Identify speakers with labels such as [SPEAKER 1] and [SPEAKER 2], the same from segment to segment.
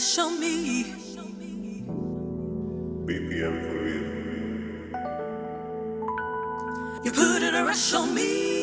[SPEAKER 1] show me.
[SPEAKER 2] BPM for
[SPEAKER 1] you. You put in a rush on me.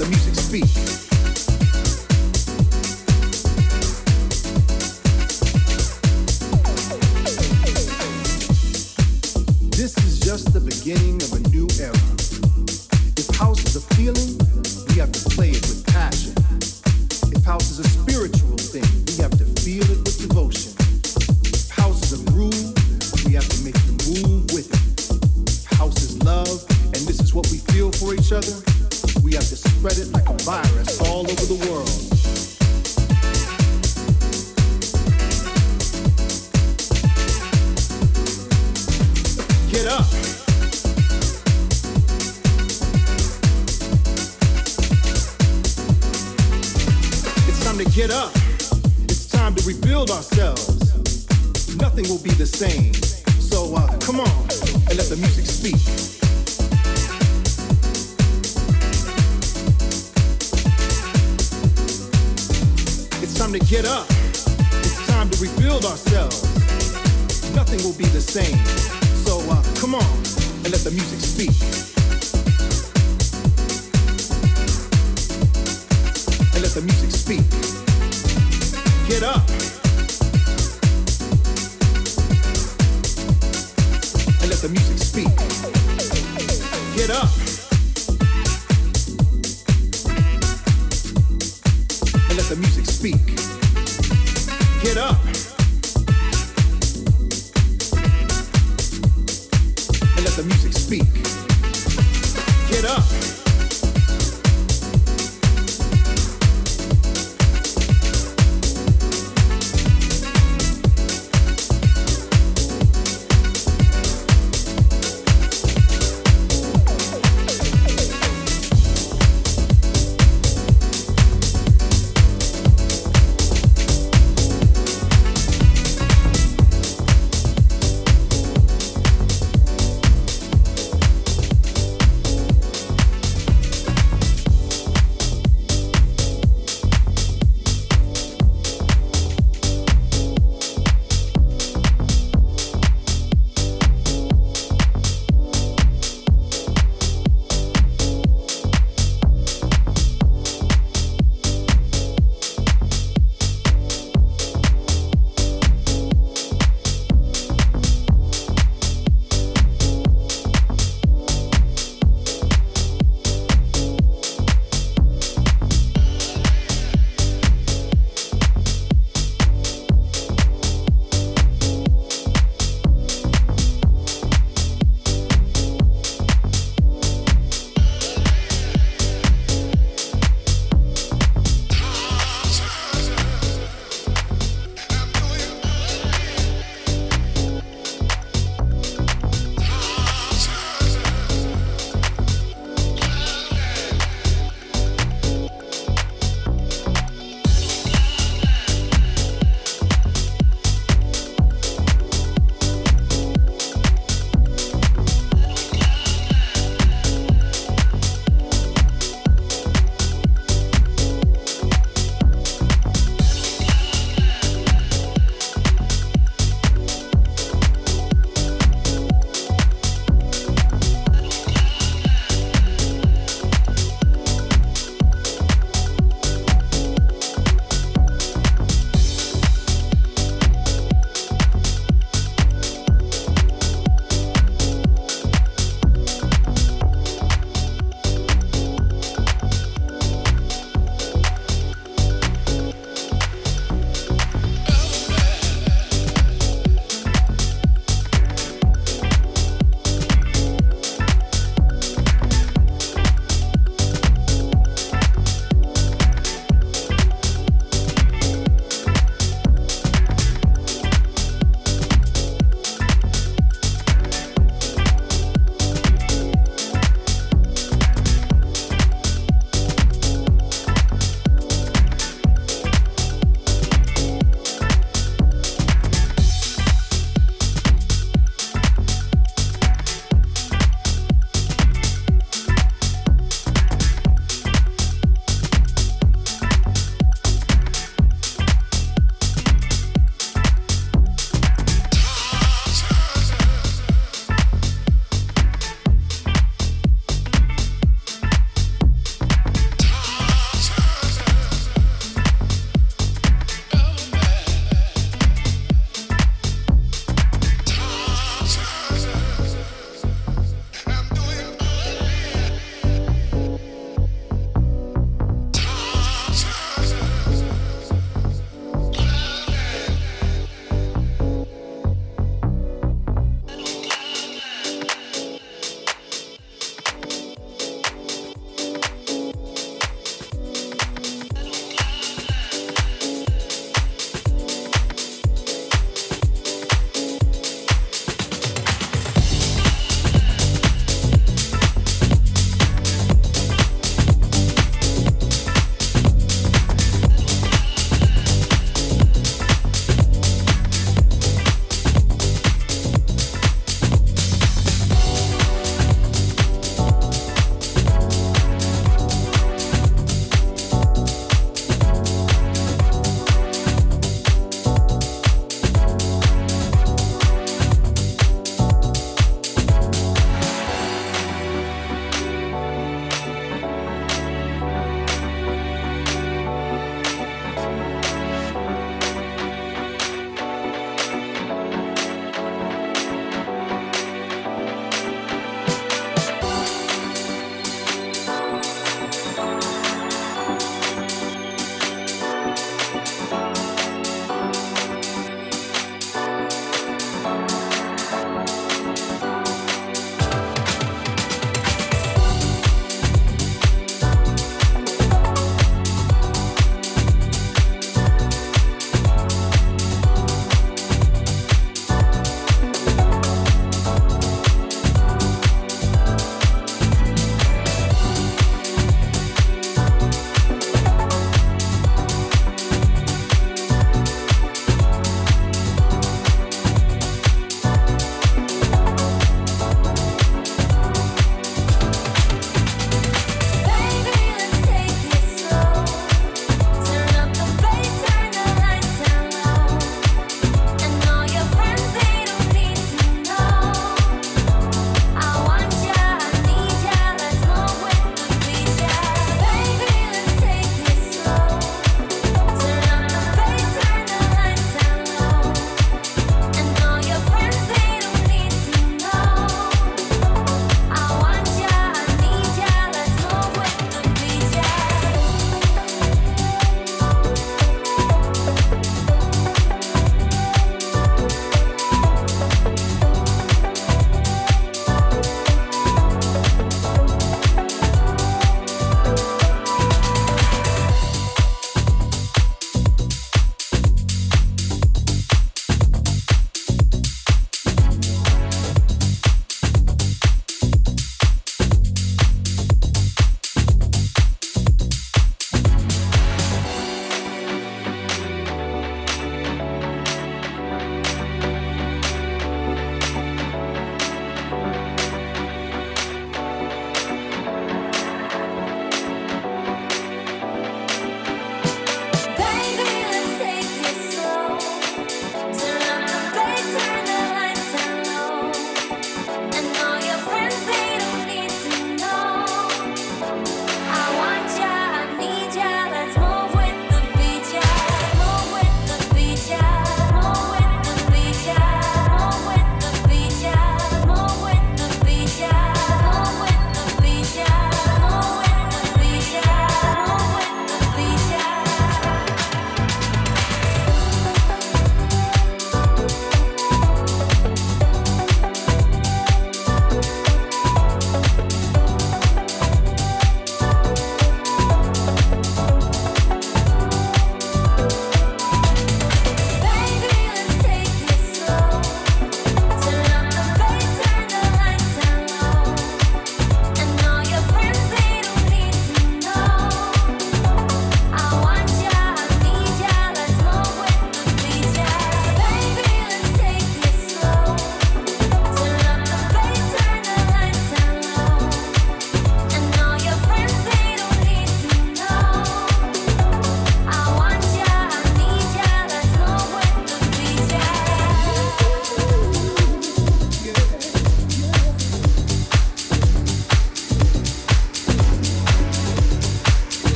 [SPEAKER 1] The
[SPEAKER 2] music speak.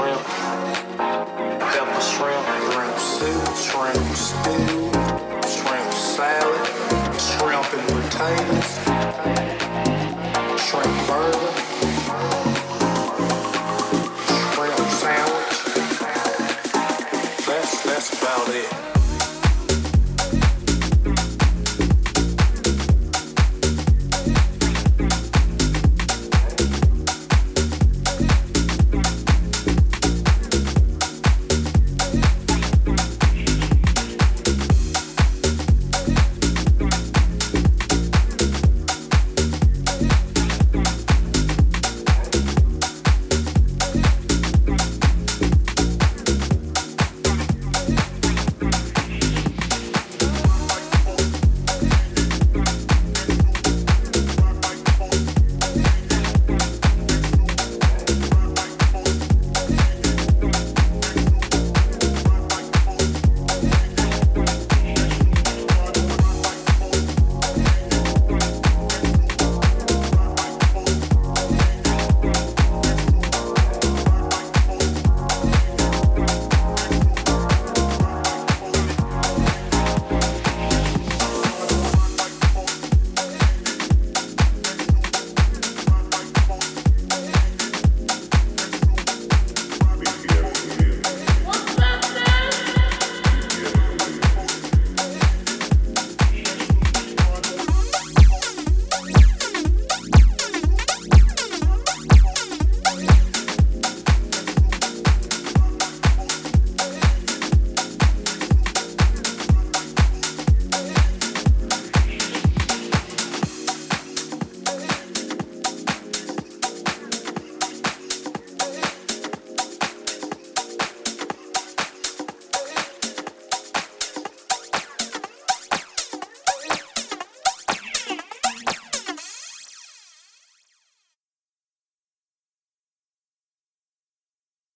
[SPEAKER 3] Coconut